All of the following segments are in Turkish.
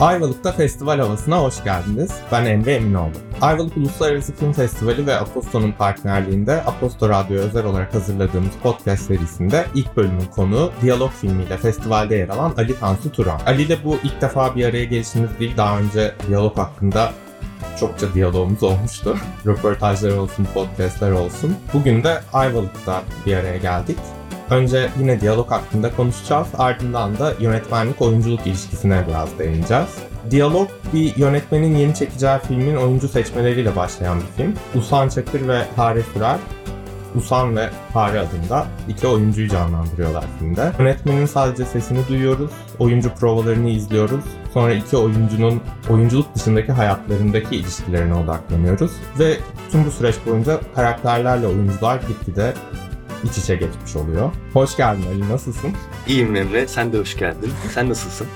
Ayvalık'ta festival havasına hoş geldiniz. Ben Emre Eminoğlu. Ayvalık Uluslararası Film Festivali ve Aposto'nun partnerliğinde Aposto Radyo'ya özel olarak hazırladığımız podcast serisinde ilk bölümün konuğu Diyalog filmiyle festivalde yer alan Ali Tansu Turan. Ali ile bu ilk defa bir araya gelişimiz değil, daha önce diyalog hakkında çokça diyalogumuz olmuştu. Röportajlar olsun, podcastler olsun. Bugün de Ayvalık'ta bir araya geldik. Önce yine diyalog hakkında konuşacağız. Ardından da yönetmenlik oyunculuk ilişkisine biraz değineceğiz. Diyalog bir yönetmenin yeni çekeceği filmin oyuncu seçmeleriyle başlayan bir film. Usan Çakır ve Hare Sürer Usan ve Hare adında iki oyuncuyu canlandırıyorlar filmde. Yönetmenin sadece sesini duyuyoruz, oyuncu provalarını izliyoruz. Sonra iki oyuncunun oyunculuk dışındaki hayatlarındaki ilişkilerine odaklanıyoruz. Ve tüm bu süreç boyunca karakterlerle oyuncular gitgide iç içe geçmiş oluyor. Hoş geldin Ali, nasılsın? İyiyim Emre, sen de hoş geldin. Sen nasılsın?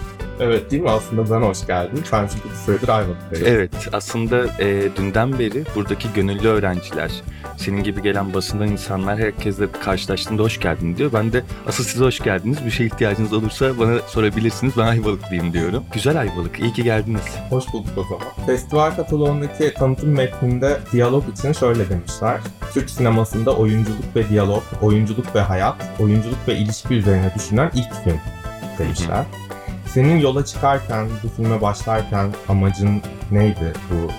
Evet değil mi? Aslında ben hoş geldin. Sen çünkü bir süredir Ayvalık'tayım. Evet, aslında e, dünden beri buradaki gönüllü öğrenciler, senin gibi gelen basından insanlar herkesle karşılaştığında hoş geldin diyor. Ben de asıl size hoş geldiniz. Bir şey ihtiyacınız olursa bana sorabilirsiniz. Ben Ayvalıklıyım diyorum. Güzel Ayvalık, iyi ki geldiniz. Hoş bulduk o zaman. Festival kataloğundaki tanıtım metninde diyalog için şöyle demişler. Türk sinemasında oyunculuk ve diyalog, oyunculuk ve hayat, oyunculuk ve ilişki üzerine düşünen ilk film demişler. Senin yola çıkarken, bu filme başlarken amacın neydi bu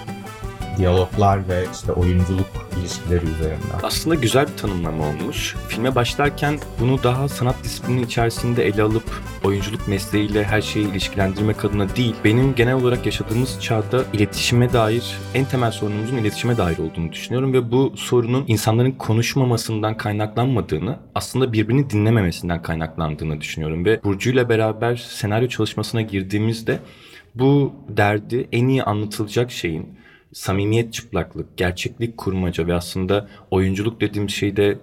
diyaloglar ve işte oyunculuk ilişkileri üzerinden? Aslında güzel bir tanımlama olmuş. Filme başlarken bunu daha sanat disiplini içerisinde ele alıp oyunculuk mesleğiyle her şeyi ilişkilendirmek adına değil, benim genel olarak yaşadığımız çağda iletişime dair, en temel sorunumuzun iletişime dair olduğunu düşünüyorum ve bu sorunun insanların konuşmamasından kaynaklanmadığını, aslında birbirini dinlememesinden kaynaklandığını düşünüyorum ve Burcu ile beraber senaryo çalışmasına girdiğimizde bu derdi en iyi anlatılacak şeyin samimiyet, çıplaklık, gerçeklik kurmaca ve aslında oyunculuk dediğim şeyde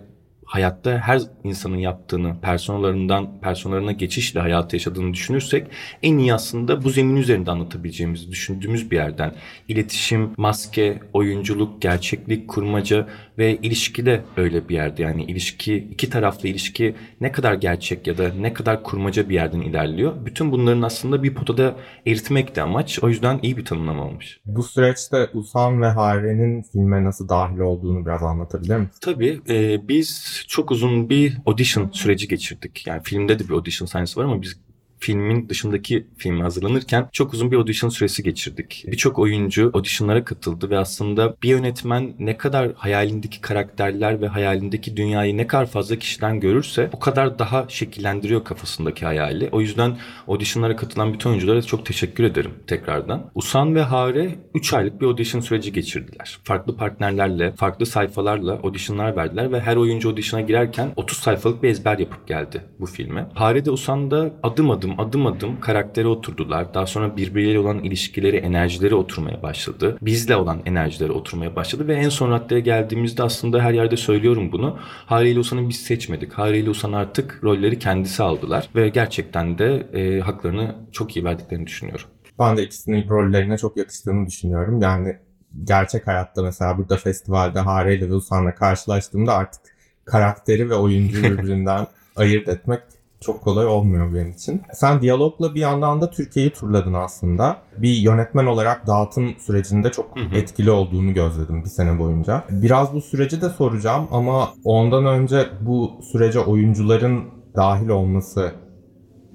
hayatta her insanın yaptığını, personalarından personalarına geçişle hayatı yaşadığını düşünürsek en iyi aslında bu zemin üzerinde anlatabileceğimizi düşündüğümüz bir yerden iletişim, maske, oyunculuk, gerçeklik, kurmaca ve ilişki de öyle bir yerde. Yani ilişki, iki taraflı ilişki ne kadar gerçek ya da ne kadar kurmaca bir yerden ilerliyor. Bütün bunların aslında bir potada eritmek de amaç. O yüzden iyi bir tanımlama olmuş. Bu süreçte Usan ve Hare'nin filme nasıl dahil olduğunu biraz anlatabilir misin? Tabii. E, biz çok uzun bir audition süreci geçirdik. Yani filmde de bir audition sahnesi var ama biz filmin dışındaki filmi hazırlanırken çok uzun bir audition süresi geçirdik. Birçok oyuncu auditionlara katıldı ve aslında bir yönetmen ne kadar hayalindeki karakterler ve hayalindeki dünyayı ne kadar fazla kişiden görürse o kadar daha şekillendiriyor kafasındaki hayali. O yüzden auditionlara katılan bütün oyunculara çok teşekkür ederim tekrardan. Usan ve Hare 3 aylık bir audition süreci geçirdiler. Farklı partnerlerle, farklı sayfalarla auditionlar verdiler ve her oyuncu audition'a girerken 30 sayfalık bir ezber yapıp geldi bu filme. Hare de Usan da adım adım adım adım karaktere oturdular. Daha sonra birbirleriyle olan ilişkileri, enerjileri oturmaya başladı. Bizle olan enerjileri oturmaya başladı ve en son raddeye geldiğimizde aslında her yerde söylüyorum bunu. Hare ile Usan'ı biz seçmedik. Hare ile Usan artık rolleri kendisi aldılar ve gerçekten de e, haklarını çok iyi verdiklerini düşünüyorum. Ben de ikisinin rollerine çok yakıştığını düşünüyorum. Yani gerçek hayatta mesela burada festivalde Hare ile Usan'la karşılaştığımda artık karakteri ve oyuncuyu birbirinden ayırt etmek çok kolay olmuyor benim için. Sen diyalogla bir yandan da Türkiye'yi turladın aslında. Bir yönetmen olarak dağıtım sürecinde çok Hı hı. etkili olduğunu gözledim bir sene boyunca. Biraz bu süreci de soracağım ama ondan önce bu sürece oyuncuların dahil olması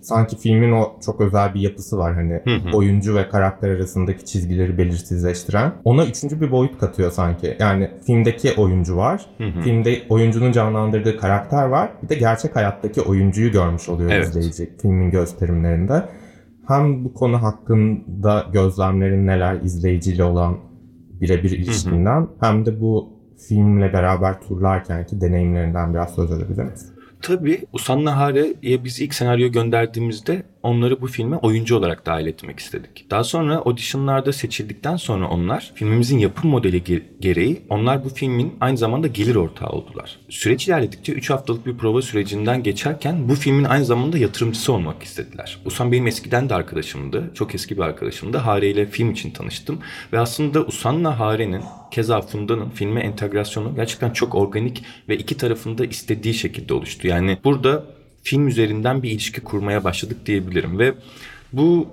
sanki filmin o çok özel bir yapısı var hani Hı hı. oyuncu ve karakter arasındaki çizgileri belirsizleştiren. Ona üçüncü bir boyut katıyor sanki. Yani filmdeki oyuncu var. Hı hı. Filmde oyuncunun canlandırdığı karakter var. Bir de gerçek hayattaki oyuncuyu görmüş oluyor Evet. izleyici filmin gösterimlerinde. Hem bu konu hakkında gözlemlerin neler izleyiciyle olan birebir ilişkinden hem de bu filmle beraber turlarkenki deneyimlerinden biraz söz edebilir misin? Tabii Usan'la Hare'ye biz ilk senaryo gönderdiğimizde onları bu filme oyuncu olarak dahil etmek istedik. Daha sonra auditionlarda seçildikten sonra onlar filmimizin yapım modeli ge- gereği onlar bu filmin aynı zamanda gelir ortağı oldular. Süreç ilerledikçe 3 haftalık bir prova sürecinden geçerken bu filmin aynı zamanda yatırımcısı olmak istediler. Usan benim eskiden de arkadaşımdı. Çok eski bir arkadaşımdı. Hare ile film için tanıştım. Ve aslında Usan'la Hare'nin keza Funda'nın filme entegrasyonu gerçekten çok organik ve iki tarafında istediği şekilde oluştu. Yani burada film üzerinden bir ilişki kurmaya başladık diyebilirim ve bu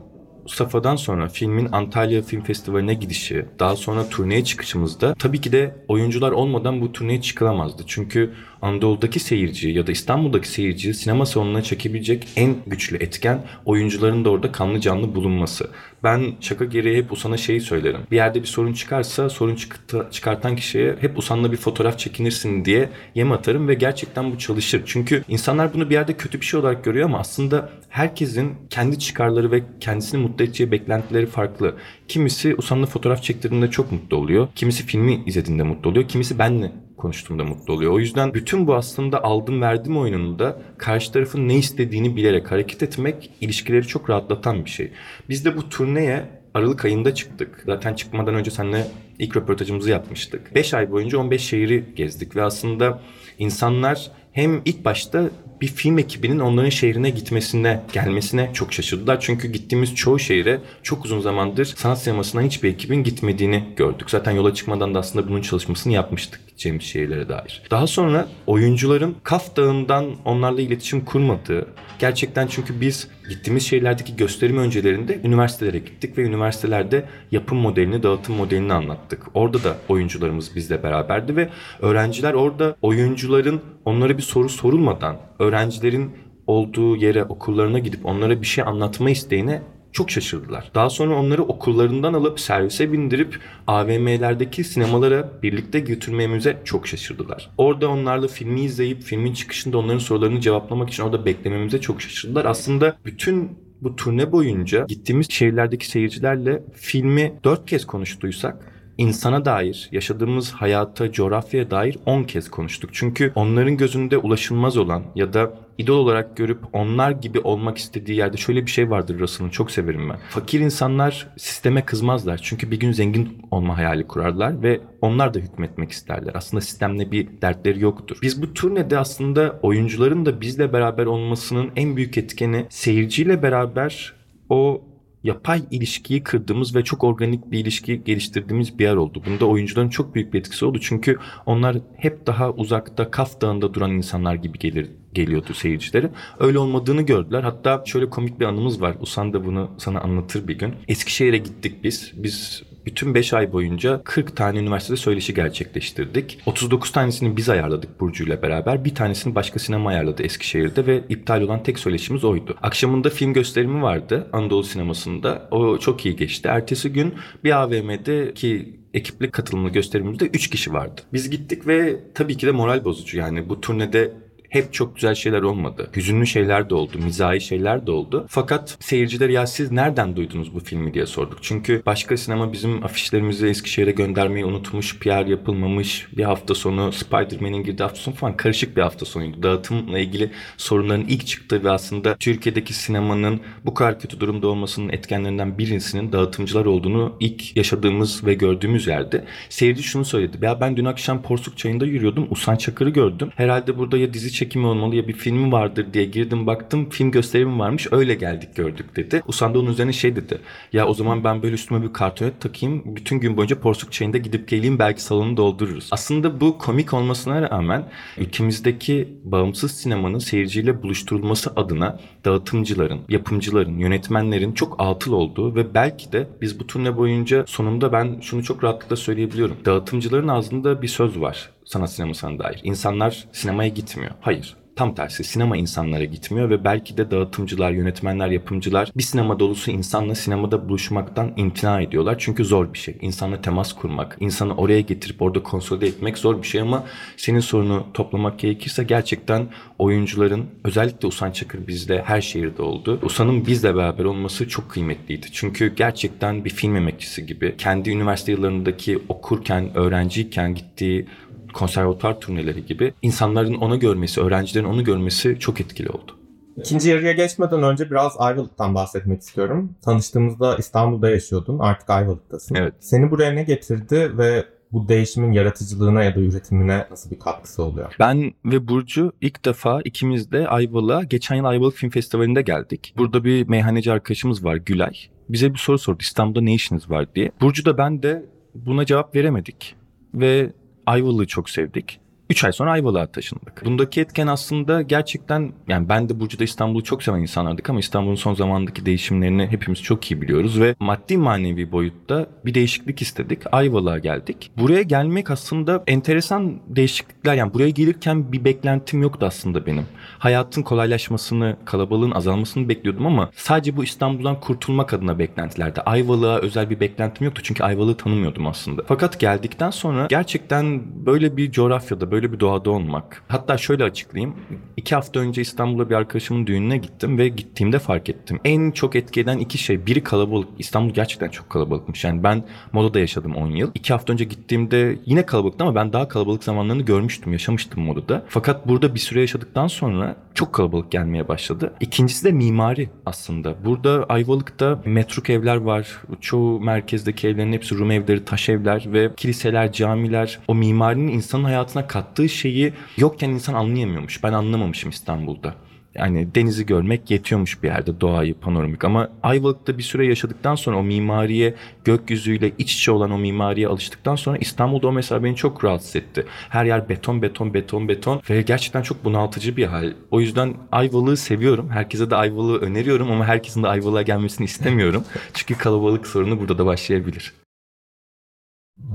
safhadan sonra filmin Antalya Film Festivali'ne gidişi, daha sonra turneye çıkışımızda tabii ki de oyuncular olmadan bu turneye çıkılamazdı. Çünkü Anadolu'daki seyirci ya da İstanbul'daki seyirci sinema salonuna çekebilecek en güçlü etken oyuncuların da orada kanlı canlı bulunması. Ben şaka gereği hep Usan'a şeyi söylerim. Bir yerde bir sorun çıkarsa sorun çıkarta- çıkartan kişiye hep Usan'la bir fotoğraf çekinirsin diye yem atarım ve gerçekten bu çalışır. Çünkü insanlar bunu bir yerde kötü bir şey olarak görüyor ama aslında herkesin kendi çıkarları ve kendisini mutlu edeceği beklentileri farklı. Kimisi Usan'la fotoğraf çektirdiğinde çok mutlu oluyor. Kimisi filmi izlediğinde mutlu oluyor. Kimisi benle konuştuğumda mutlu oluyor. O yüzden bütün bu aslında aldım verdim oyununda karşı tarafın ne istediğini bilerek hareket etmek ilişkileri çok rahatlatan bir şey. Biz de bu turneye Aralık ayında çıktık. Zaten çıkmadan önce seninle ilk röportajımızı yapmıştık. 5 ay boyunca 15 şehri gezdik ve aslında insanlar hem ilk başta bir film ekibinin onların şehrine gitmesine, gelmesine çok şaşırdılar. Çünkü gittiğimiz çoğu şehre çok uzun zamandır sanat sinemasından hiçbir ekibin gitmediğini gördük. Zaten yola çıkmadan da aslında bunun çalışmasını yapmıştık gideceğimiz şehirlere dair. Daha sonra oyuncuların Kaf Dağı'ndan onlarla iletişim kurmadığı, gerçekten çünkü biz gittiğimiz şehirlerdeki gösterim öncelerinde üniversitelere gittik ve üniversitelerde yapım modelini, dağıtım modelini anlattık. Orada da oyuncularımız bizle beraberdi ve öğrenciler orada oyuncuların onlara bir soru sorulmadan öğrencilerin olduğu yere, okullarına gidip onlara bir şey anlatma isteğine çok şaşırdılar. Daha sonra onları okullarından alıp servise bindirip AVM'lerdeki sinemalara birlikte götürmemize çok şaşırdılar. Orada onlarla filmi izleyip filmin çıkışında onların sorularını cevaplamak için orada beklememize çok şaşırdılar. Aslında bütün bu turne boyunca gittiğimiz şehirlerdeki seyircilerle filmi dört kez konuştuysak insana dair, yaşadığımız hayata, coğrafyaya dair 10 kez konuştuk. Çünkü onların gözünde ulaşılmaz olan ya da idol olarak görüp onlar gibi olmak istediği yerde şöyle bir şey vardır Russell'ın çok severim ben. Fakir insanlar sisteme kızmazlar. Çünkü bir gün zengin olma hayali kurarlar ve onlar da hükmetmek isterler. Aslında sistemle bir dertleri yoktur. Biz bu turnede aslında oyuncuların da bizle beraber olmasının en büyük etkeni seyirciyle beraber o yapay ilişkiyi kırdığımız ve çok organik bir ilişki geliştirdiğimiz bir yer oldu. Bunda oyuncuların çok büyük bir etkisi oldu. Çünkü onlar hep daha uzakta, Kaf Dağı'nda duran insanlar gibi gelir geliyordu seyircileri. Öyle olmadığını gördüler. Hatta şöyle komik bir anımız var. Usan da bunu sana anlatır bir gün. Eskişehir'e gittik biz. Biz bütün 5 ay boyunca 40 tane üniversitede söyleşi gerçekleştirdik. 39 tanesini biz ayarladık Burcu ile beraber. Bir tanesini başka sinema ayarladı Eskişehir'de ve iptal olan tek söyleşimiz oydu. Akşamında film gösterimi vardı Anadolu sinemasında. O çok iyi geçti. Ertesi gün bir AVM'de ki ekipli katılımlı gösterimimizde 3 kişi vardı. Biz gittik ve tabii ki de moral bozucu yani bu turnede hep çok güzel şeyler olmadı. Hüzünlü şeyler de oldu, mizahi şeyler de oldu. Fakat seyirciler ya siz nereden duydunuz bu filmi diye sorduk. Çünkü başka sinema bizim afişlerimizi Eskişehir'e göndermeyi unutmuş, PR yapılmamış. Bir hafta sonu Spider-Man'in girdiği hafta sonu falan karışık bir hafta sonuydu. Dağıtımla ilgili sorunların ilk çıktığı ve aslında Türkiye'deki sinemanın bu kadar kötü durumda olmasının etkenlerinden birisinin dağıtımcılar olduğunu ilk yaşadığımız ve gördüğümüz yerde. Seyirci şunu söyledi. Ya ben dün akşam Porsuk Çayı'nda yürüyordum. Usan Çakır'ı gördüm. Herhalde burada ya dizi çekimi olmalı ya bir filmi vardır diye girdim baktım film gösterimi varmış öyle geldik gördük dedi. Usan da onun üzerine şey dedi. Ya o zaman ben böyle üstüme bir kartonet takayım bütün gün boyunca Porsuk Çayı'nda gidip geleyim belki salonu doldururuz. Aslında bu komik olmasına rağmen ülkemizdeki bağımsız sinemanın seyirciyle buluşturulması adına dağıtımcıların, yapımcıların, yönetmenlerin çok atıl olduğu ve belki de biz bu turne boyunca sonunda ben şunu çok rahatlıkla söyleyebiliyorum. Dağıtımcıların ağzında bir söz var sanat sinemasına dair. İnsanlar sinemaya gitmiyor. Hayır. Tam tersi sinema insanlara gitmiyor ve belki de dağıtımcılar, yönetmenler, yapımcılar bir sinema dolusu insanla sinemada buluşmaktan imtina ediyorlar. Çünkü zor bir şey. İnsanla temas kurmak, insanı oraya getirip orada konsolide etmek zor bir şey ama senin sorunu toplamak gerekirse gerçekten oyuncuların özellikle Usan Çakır bizde her şehirde oldu. Usan'ın bizle beraber olması çok kıymetliydi. Çünkü gerçekten bir film emekçisi gibi kendi üniversite yıllarındaki okurken, öğrenciyken gittiği konservatuar turneleri gibi insanların onu görmesi, öğrencilerin onu görmesi çok etkili oldu. İkinci yarıya geçmeden önce biraz Ayvalık'tan bahsetmek istiyorum. Tanıştığımızda İstanbul'da yaşıyordun, artık Ayvalık'tasın. Evet. Seni buraya ne getirdi ve bu değişimin yaratıcılığına ya da üretimine nasıl bir katkısı oluyor? Ben ve Burcu ilk defa ikimiz de Ayvalık'a geçen yıl Ayvalık Film Festivali'nde geldik. Burada bir meyhaneci arkadaşımız var Gülay. Bize bir soru sordu İstanbul'da ne işiniz var diye. Burcu da ben de buna cevap veremedik. Ve Ayvalık'ı çok sevdik. 3 ay sonra Ayvalık'a taşındık. Bundaki etken aslında gerçekten yani ben de Burcu'da İstanbul'u çok seven insanlardık ama İstanbul'un son zamandaki değişimlerini hepimiz çok iyi biliyoruz ve maddi manevi boyutta bir değişiklik istedik. Ayvalık'a geldik. Buraya gelmek aslında enteresan değişiklikler yani buraya gelirken bir beklentim yoktu aslında benim. Hayatın kolaylaşmasını, kalabalığın azalmasını bekliyordum ama sadece bu İstanbul'dan kurtulmak adına beklentilerdi. Ayvalık'a özel bir beklentim yoktu çünkü Ayvalık'ı tanımıyordum aslında. Fakat geldikten sonra gerçekten böyle bir coğrafyada, böyle bir doğada olmak. Hatta şöyle açıklayayım. İki hafta önce İstanbul'a bir arkadaşımın düğününe gittim ve gittiğimde fark ettim. En çok etki eden iki şey. Biri kalabalık. İstanbul gerçekten çok kalabalıkmış. Yani ben Moda'da yaşadım 10 yıl. İki hafta önce gittiğimde yine kalabalıktı ama ben daha kalabalık zamanlarını görmüştüm, yaşamıştım Moda'da. Fakat burada bir süre yaşadıktan sonra çok kalabalık gelmeye başladı. İkincisi de mimari aslında. Burada Ayvalık'ta metruk evler var. Çoğu merkezdeki evlerin hepsi Rum evleri, taş evler ve kiliseler, camiler. O mimarinin insanın hayatına kattığı şeyi yokken insan anlayamıyormuş. Ben anlamamışım İstanbul'da. Yani denizi görmek yetiyormuş bir yerde doğayı panoramik ama Ayvalık'ta bir süre yaşadıktan sonra o mimariye gökyüzüyle iç içe olan o mimariye alıştıktan sonra İstanbul'da o mesela beni çok rahatsız etti. Her yer beton beton beton beton ve gerçekten çok bunaltıcı bir hal. O yüzden Ayvalık'ı seviyorum. Herkese de Ayvalık'ı öneriyorum ama herkesin de Ayvalık'a gelmesini istemiyorum. Çünkü kalabalık sorunu burada da başlayabilir.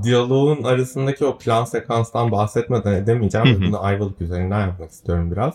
Diyaloğun arasındaki o plan sekanstan bahsetmeden edemeyeceğim Hı bunu Ayvalık üzerinden yapmak istiyorum biraz.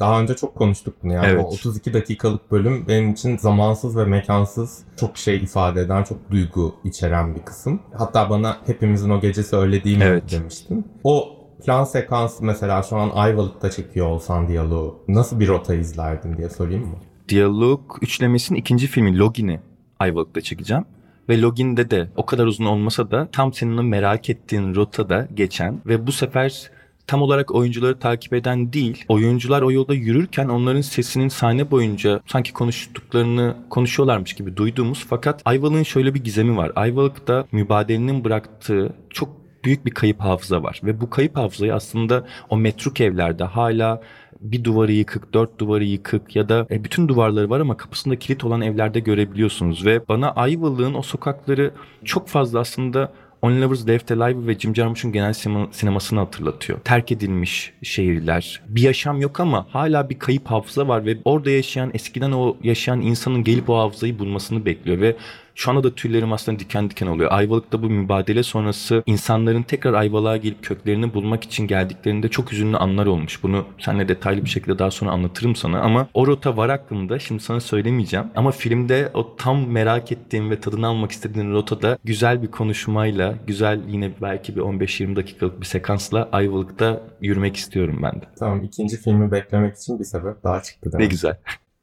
Daha önce çok konuştuk bunu yani Evet. o 32 dakikalık bölüm benim için zamansız ve mekansız çok şey ifade eden, çok duygu içeren bir kısım. Hatta bana hepimizin o gecesi öyle değil mi Evet. demiştin. O plan sekansı mesela şu an Ayvalık'ta çekiyor olsan diyaloğu nasıl bir rota izlerdin diye sorayım mı? Diyalog üçlemesinin ikinci filmi Login'i Ayvalık'ta çekeceğim. Ve Login'de de o kadar uzun olmasa da tam senin merak ettiğin rotada geçen ve bu sefer tam olarak oyuncuları takip eden değil, oyuncular o yolda yürürken onların sesinin sahne boyunca sanki konuştuklarını konuşuyorlarmış gibi duyduğumuz fakat Ayvalık'ın şöyle bir gizemi var. Ayvalık'ta mübadelenin bıraktığı çok büyük bir kayıp hafıza var ve bu kayıp hafızayı aslında o metruk evlerde hala bir duvarı yıkık, dört duvarı yıkık ya da e, bütün duvarları var ama kapısında kilit olan evlerde görebiliyorsunuz ve bana Ayvalık'ın o sokakları çok fazla aslında Only Lovers Left Alive ve Jim Jarmusch'un genel sinema- sinemasını hatırlatıyor. Terk edilmiş şehirler. Bir yaşam yok ama hala bir kayıp hafıza var ve orada yaşayan, eskiden o yaşayan insanın gelip o hafızayı bulmasını bekliyor ve şu anda da tüylerim aslında diken diken oluyor. Ayvalık'ta bu mübadele sonrası insanların tekrar Ayvalık'a gelip köklerini bulmak için geldiklerinde çok üzünlü anlar olmuş. Bunu seninle detaylı bir şekilde daha sonra anlatırım sana ama o rota var aklımda. Şimdi sana söylemeyeceğim. Ama filmde o tam merak ettiğim ve tadını almak istediğim rotada güzel bir konuşmayla, güzel yine belki bir 15-20 dakikalık bir sekansla Ayvalık'ta yürümek istiyorum ben de. Tamam ikinci filmi beklemek için bir sebep daha çıktı Ne güzel.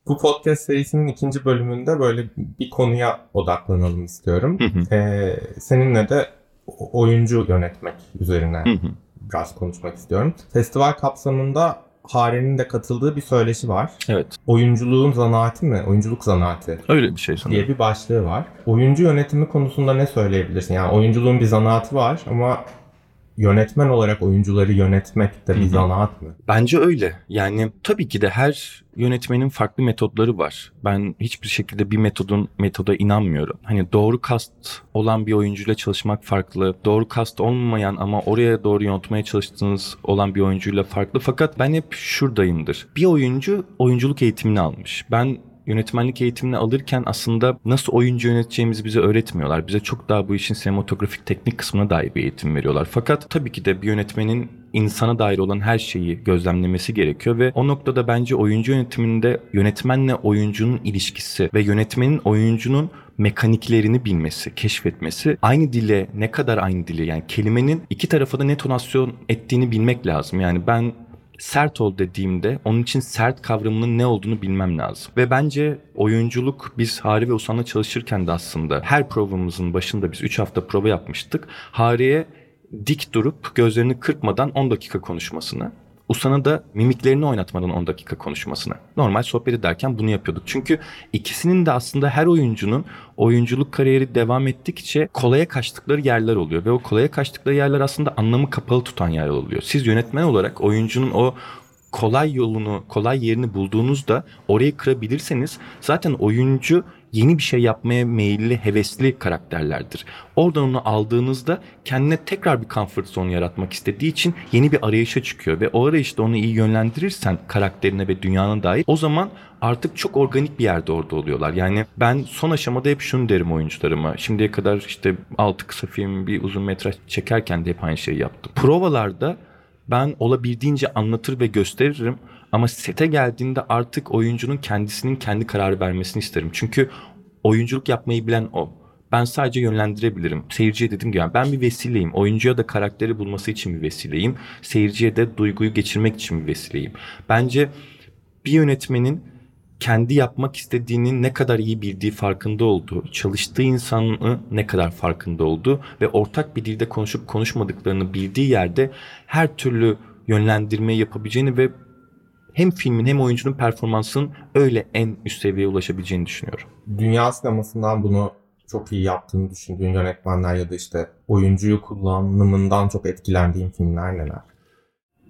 Bu podcast serisinin ikinci bölümünde böyle bir konuya odaklanalım istiyorum. Hı hı. Ee, seninle de oyuncu yönetmek üzerine Hı hı. biraz konuşmak istiyorum. Festival kapsamında Hare'nin de katıldığı bir söyleşi var. Evet. Oyunculuğun zanaati mi? Oyunculuk zanaati Öyle bir şey sanırım. diye bir başlığı var. Oyuncu yönetimi konusunda ne söyleyebilirsin? Yani oyunculuğun bir zanaati var ama yönetmen olarak oyuncuları yönetmek de bir zanaat mı? Bence öyle. Yani tabii ki de her yönetmenin farklı metotları var. Ben hiçbir şekilde bir metodun metoda inanmıyorum. Hani doğru kast olan bir oyuncuyla çalışmak farklı. Doğru kast olmayan ama oraya doğru yontmaya çalıştığınız olan bir oyuncuyla farklı. Fakat ben hep şuradayımdır. Bir oyuncu oyunculuk eğitimini almış. Ben yönetmenlik eğitimini alırken aslında nasıl oyuncu yöneteceğimizi bize öğretmiyorlar. Bize çok daha bu işin sinematografik teknik kısmına dair bir eğitim veriyorlar. Fakat tabii ki de bir yönetmenin insana dair olan her şeyi gözlemlemesi gerekiyor ve o noktada bence oyuncu yönetiminde yönetmenle oyuncunun ilişkisi ve yönetmenin oyuncunun mekaniklerini bilmesi, keşfetmesi, aynı dile ne kadar aynı dili yani kelimenin iki tarafa da ne tonasyon ettiğini bilmek lazım. Yani ben sert ol dediğimde onun için sert kavramının ne olduğunu bilmem lazım. Ve bence oyunculuk biz Hari ve Usan'la çalışırken de aslında her provamızın başında biz 3 hafta prova yapmıştık. Hari'ye dik durup gözlerini kırpmadan 10 dakika konuşmasını. Usan'a da mimiklerini oynatmadan 10 dakika konuşmasını. Normal sohbet ederken bunu yapıyorduk. Çünkü ikisinin de aslında her oyuncunun oyunculuk kariyeri devam ettikçe kolaya kaçtıkları yerler oluyor. Ve o kolaya kaçtıkları yerler aslında anlamı kapalı tutan yerler oluyor. Siz yönetmen olarak oyuncunun o kolay yolunu, kolay yerini bulduğunuzda orayı kırabilirseniz zaten oyuncu yeni bir şey yapmaya meyilli, hevesli karakterlerdir. Oradan onu aldığınızda kendine tekrar bir comfort zone yaratmak istediği için yeni bir arayışa çıkıyor ve o arayışta onu iyi yönlendirirsen karakterine ve dünyana dair o zaman artık çok organik bir yerde orada oluyorlar. Yani ben son aşamada hep şunu derim oyuncularıma. Şimdiye kadar işte 6 kısa film, bir uzun metraj çekerken de hep aynı şeyi yaptım. Provalarda ben olabildiğince anlatır ve gösteririm. Ama sete geldiğinde artık oyuncunun kendisinin kendi kararı vermesini isterim. Çünkü oyunculuk yapmayı bilen o. Ben sadece yönlendirebilirim. Seyirciye dedim ki yani ben bir vesileyim. Oyuncuya da karakteri bulması için bir vesileyim. Seyirciye de duyguyu geçirmek için bir vesileyim. Bence bir yönetmenin kendi yapmak istediğini ne kadar iyi bildiği farkında olduğu, çalıştığı insanı ne kadar farkında olduğu ve ortak bir dilde konuşup konuşmadıklarını bildiği yerde her türlü yönlendirme yapabileceğini ve hem filmin hem oyuncunun performansının öyle en üst seviyeye ulaşabileceğini düşünüyorum. Dünya sinemasından bunu çok iyi yaptığını düşündüğün yönetmenler ya da işte oyuncuyu kullanımından çok etkilendiğin filmler neler?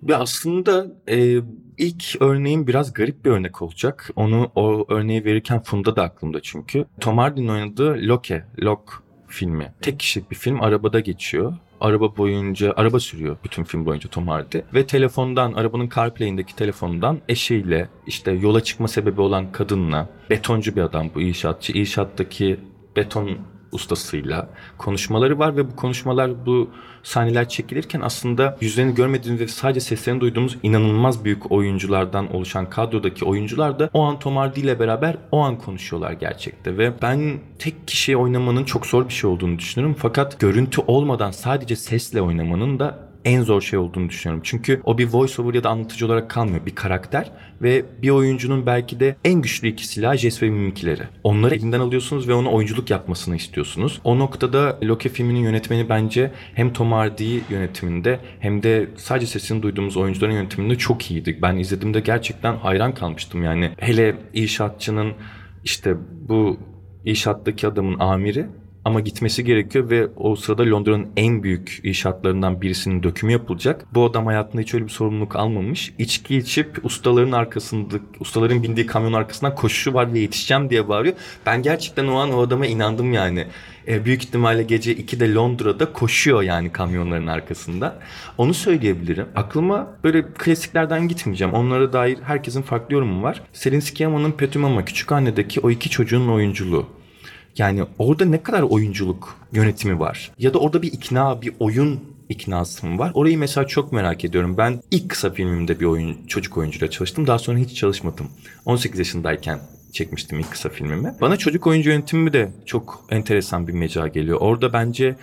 Ya aslında e, ilk örneğim biraz garip bir örnek olacak. Onu o örneği verirken Funda da aklımda çünkü. Tom Hardy'nin oynadığı Loke, Lok filmi. Tek kişilik bir film arabada geçiyor. Araba boyunca, araba sürüyor bütün film boyunca Tom Hardy. Ve telefondan, arabanın CarPlay'indeki telefondan eşiyle, işte yola çıkma sebebi olan kadınla, betoncu bir adam bu inşaatçı, inşaattaki beton ustasıyla konuşmaları var ve bu konuşmalar bu sahneler çekilirken aslında yüzlerini görmediğimiz ve sadece seslerini duyduğumuz inanılmaz büyük oyunculardan oluşan kadrodaki oyuncular da o an Tom Hardy ile beraber o an konuşuyorlar gerçekte ve ben tek kişi oynamanın çok zor bir şey olduğunu düşünüyorum fakat görüntü olmadan sadece sesle oynamanın da en zor şey olduğunu düşünüyorum. Çünkü o bir voice over ya da anlatıcı olarak kalmıyor. Bir karakter ve bir oyuncunun belki de en güçlü iki silahı jest ve mimikleri. Onları elinden alıyorsunuz ve ona oyunculuk yapmasını istiyorsunuz. O noktada Loki filminin yönetmeni bence hem Tom Hardy yönetiminde hem de sadece sesini duyduğumuz oyuncuların yönetiminde çok iyiydi. Ben izlediğimde gerçekten hayran kalmıştım yani. Hele inşaatçının işte bu inşaattaki adamın amiri ama gitmesi gerekiyor ve o sırada Londra'nın en büyük inşaatlarından birisinin dökümü yapılacak. Bu adam hayatında hiç öyle bir sorumluluk almamış. İçki içip ustaların arkasında, ustaların bindiği kamyon arkasından koşuşu var ve yetişeceğim diye bağırıyor. Ben gerçekten o an o adama inandım yani. E, büyük ihtimalle gece 2'de Londra'da koşuyor yani kamyonların arkasında. Onu söyleyebilirim. Aklıma böyle klasiklerden gitmeyeceğim. Onlara dair herkesin farklı yorumu var. Selin Sciama'nın Petü Mama Küçük Anne'deki o iki çocuğun oyunculuğu. Yani orada ne kadar oyunculuk yönetimi var? Ya da orada bir ikna, bir oyun iknası mı var? Orayı mesela çok merak ediyorum. Ben ilk kısa filmimde bir oyun çocuk oyuncuyla çalıştım. Daha sonra hiç çalışmadım. 18 yaşındayken çekmiştim ilk kısa filmimi. Bana çocuk oyuncu yönetimi de çok enteresan bir mecra geliyor. Orada bence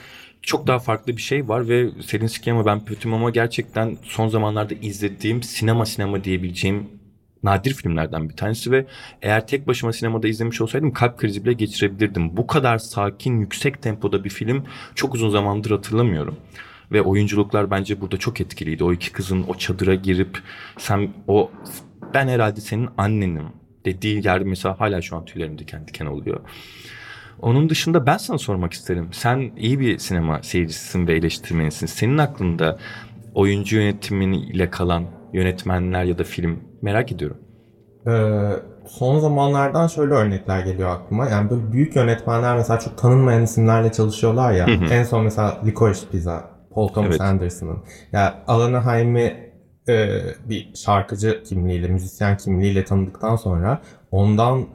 çok daha farklı bir şey var ve Selin Sciamma ben Pötüm ama gerçekten son zamanlarda izlediğim sinema sinema diyebileceğim nadir filmlerden bir tanesi ve eğer tek başıma sinemada izlemiş olsaydım kalp krizi bile geçirebilirdim. Bu kadar sakin, yüksek tempoda bir film çok uzun zamandır hatırlamıyorum. Ve oyunculuklar bence burada çok etkiliydi. O iki kızın o çadıra girip sen o ben herhalde senin annenim dediği yer mesela hala şu an tüylerim diken diken oluyor. Onun dışında ben sana sormak isterim. Sen iyi bir sinema seyircisisin ve eleştirmenisin. Senin aklında oyuncu yönetimiyle kalan yönetmenler ya da film merak ediyorum. Ee, son zamanlardan şöyle örnekler geliyor aklıma. Yani böyle büyük yönetmenler mesela çok tanınmayan isimlerle çalışıyorlar ya. Hı hı. En son mesela Licorice Pizza, Paul Thomas Evet. Anderson'ın. Ya Alan Haim'i e, bir şarkıcı kimliğiyle, müzisyen kimliğiyle tanıdıktan sonra ondan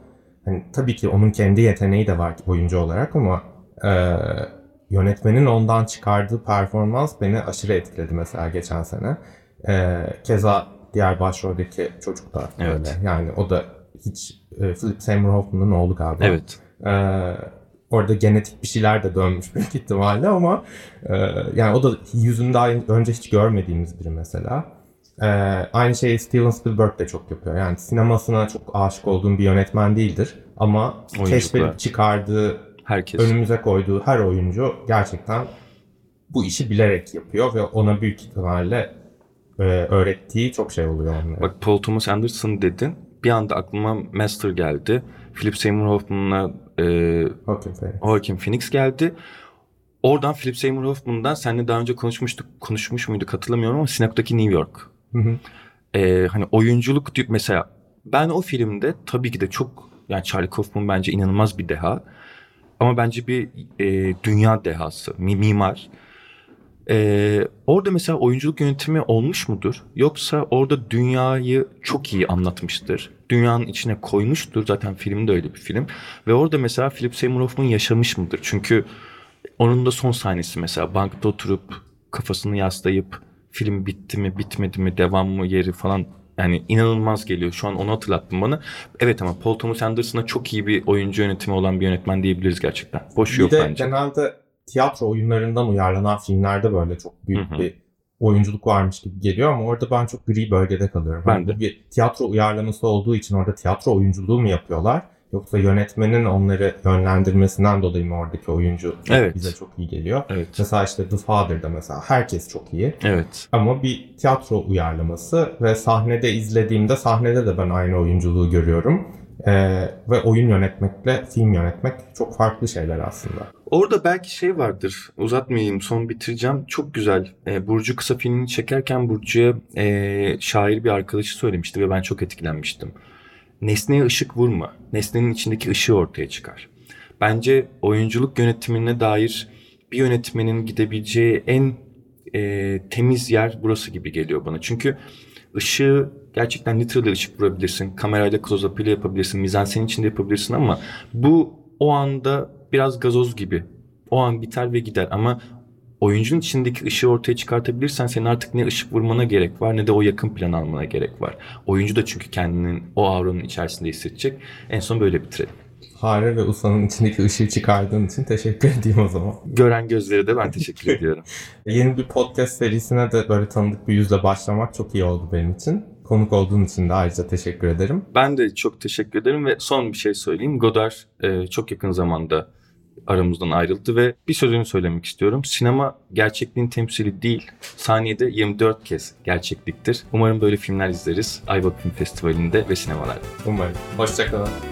hani tabii ki onun kendi yeteneği de var oyuncu olarak ama e, yönetmenin ondan çıkardığı performans beni aşırı etkiledi mesela geçen sene. E, keza diğer başroldeki çocuk da öyle. Evet. Yani o da hiç e, Philip Seymour Hoffman'ın oğlu galiba. Evet. Ee, orada genetik bir şeyler de dönmüş büyük ihtimalle ama e, yani o da yüzünü daha önce hiç görmediğimiz biri mesela. Ee, aynı şeyi Steven Spielberg de çok yapıyor. Yani sinemasına çok aşık olduğum bir yönetmen değildir ama Oyunculuklar. keşfedip çıkardığı, Herkes. önümüze koyduğu her oyuncu gerçekten bu işi bilerek yapıyor ve ona büyük ihtimalle e, öğrettiği çok şey oluyor onlara. Bak Paul Thomas Anderson dedin. Bir anda aklıma Master geldi. Philip Seymour Hoffman'la e, Joaquin Phoenix. Joaquin Phoenix geldi. Oradan Philip Seymour Hoffman'dan seninle daha önce konuşmuştuk, konuşmuş muyduk hatırlamıyorum ama Synecdoche New York. Hı hı. Ee, hani oyunculuk mesela ben o filmde tabii ki de çok yani Charlie Kaufman bence inanılmaz bir deha. Ama bence bir e, dünya dehası, mi- mimar. Ee, orada mesela oyunculuk yönetimi olmuş mudur? Yoksa orada dünyayı çok iyi anlatmıştır. Dünyanın içine koymuştur. Zaten film de öyle bir film. Ve orada mesela Philip Seymour Hoffman yaşamış mıdır? Çünkü onun da son sahnesi mesela bankta oturup kafasını yaslayıp film bitti mi bitmedi mi devam mı yeri falan yani inanılmaz geliyor. Şu an onu hatırlattın bana. Evet ama Paul Thomas Anderson'a çok iyi bir oyuncu yönetimi olan bir yönetmen diyebiliriz gerçekten. Boş Bir yok de bence. genelde tiyatro oyunlarından uyarlanan filmlerde böyle çok büyük Hı hı. bir oyunculuk varmış gibi geliyor ama orada ben çok gri bölgede kalıyorum. Ben Hani de. bir tiyatro uyarlaması olduğu için orada tiyatro oyunculuğu mu yapıyorlar? Yoksa yönetmenin onları yönlendirmesinden dolayı mı oradaki oyuncu Evet. bize çok iyi geliyor? Evet. Mesela işte The Father'da mesela herkes çok iyi. Evet. Ama bir tiyatro uyarlaması ve sahnede izlediğimde sahnede de ben aynı oyunculuğu görüyorum. Ee, ve oyun yönetmekle film yönetmek çok farklı şeyler aslında. Orada belki şey vardır. Uzatmayayım son bitireceğim. Çok güzel. Ee, Burcu kısa filmini çekerken Burcu'ya ee, şair bir arkadaşı söylemişti ve ben çok etkilenmiştim. Nesneye ışık vurma. Nesnenin içindeki ışığı ortaya çıkar. Bence oyunculuk yönetimine dair bir yönetmenin gidebileceği en ee, temiz yer burası gibi geliyor bana. Çünkü ışığı gerçekten literally ışık vurabilirsin. Kamerayla close-up ile yapabilirsin. Mizansenin içinde yapabilirsin ama bu o anda biraz gazoz gibi. O an biter ve gider ama oyuncunun içindeki ışığı ortaya çıkartabilirsen senin artık ne ışık vurmana gerek var ne de o yakın plan almana gerek var. Oyuncu da çünkü kendinin o avronun içerisinde hissedecek. En son böyle bitirelim. Hare ve Usa'nın içindeki ışığı çıkardığın için teşekkür edeyim o zaman. Gören gözlere de ben teşekkür ediyorum. Yeni bir podcast serisine de böyle tanıdık bir yüzle başlamak çok iyi oldu benim için. Konuk olduğun için de ayrıca teşekkür ederim. Ben de çok teşekkür ederim ve son bir şey söyleyeyim. Godard e, çok yakın zamanda aramızdan ayrıldı ve bir sözünü söylemek istiyorum. Sinema gerçekliğin temsili değil, saniyede 24 kez gerçekliktir. Umarım böyle filmler izleriz Ayvalık Film Festivali'nde ve sinemalarda. Umarım. Hoşçakalın.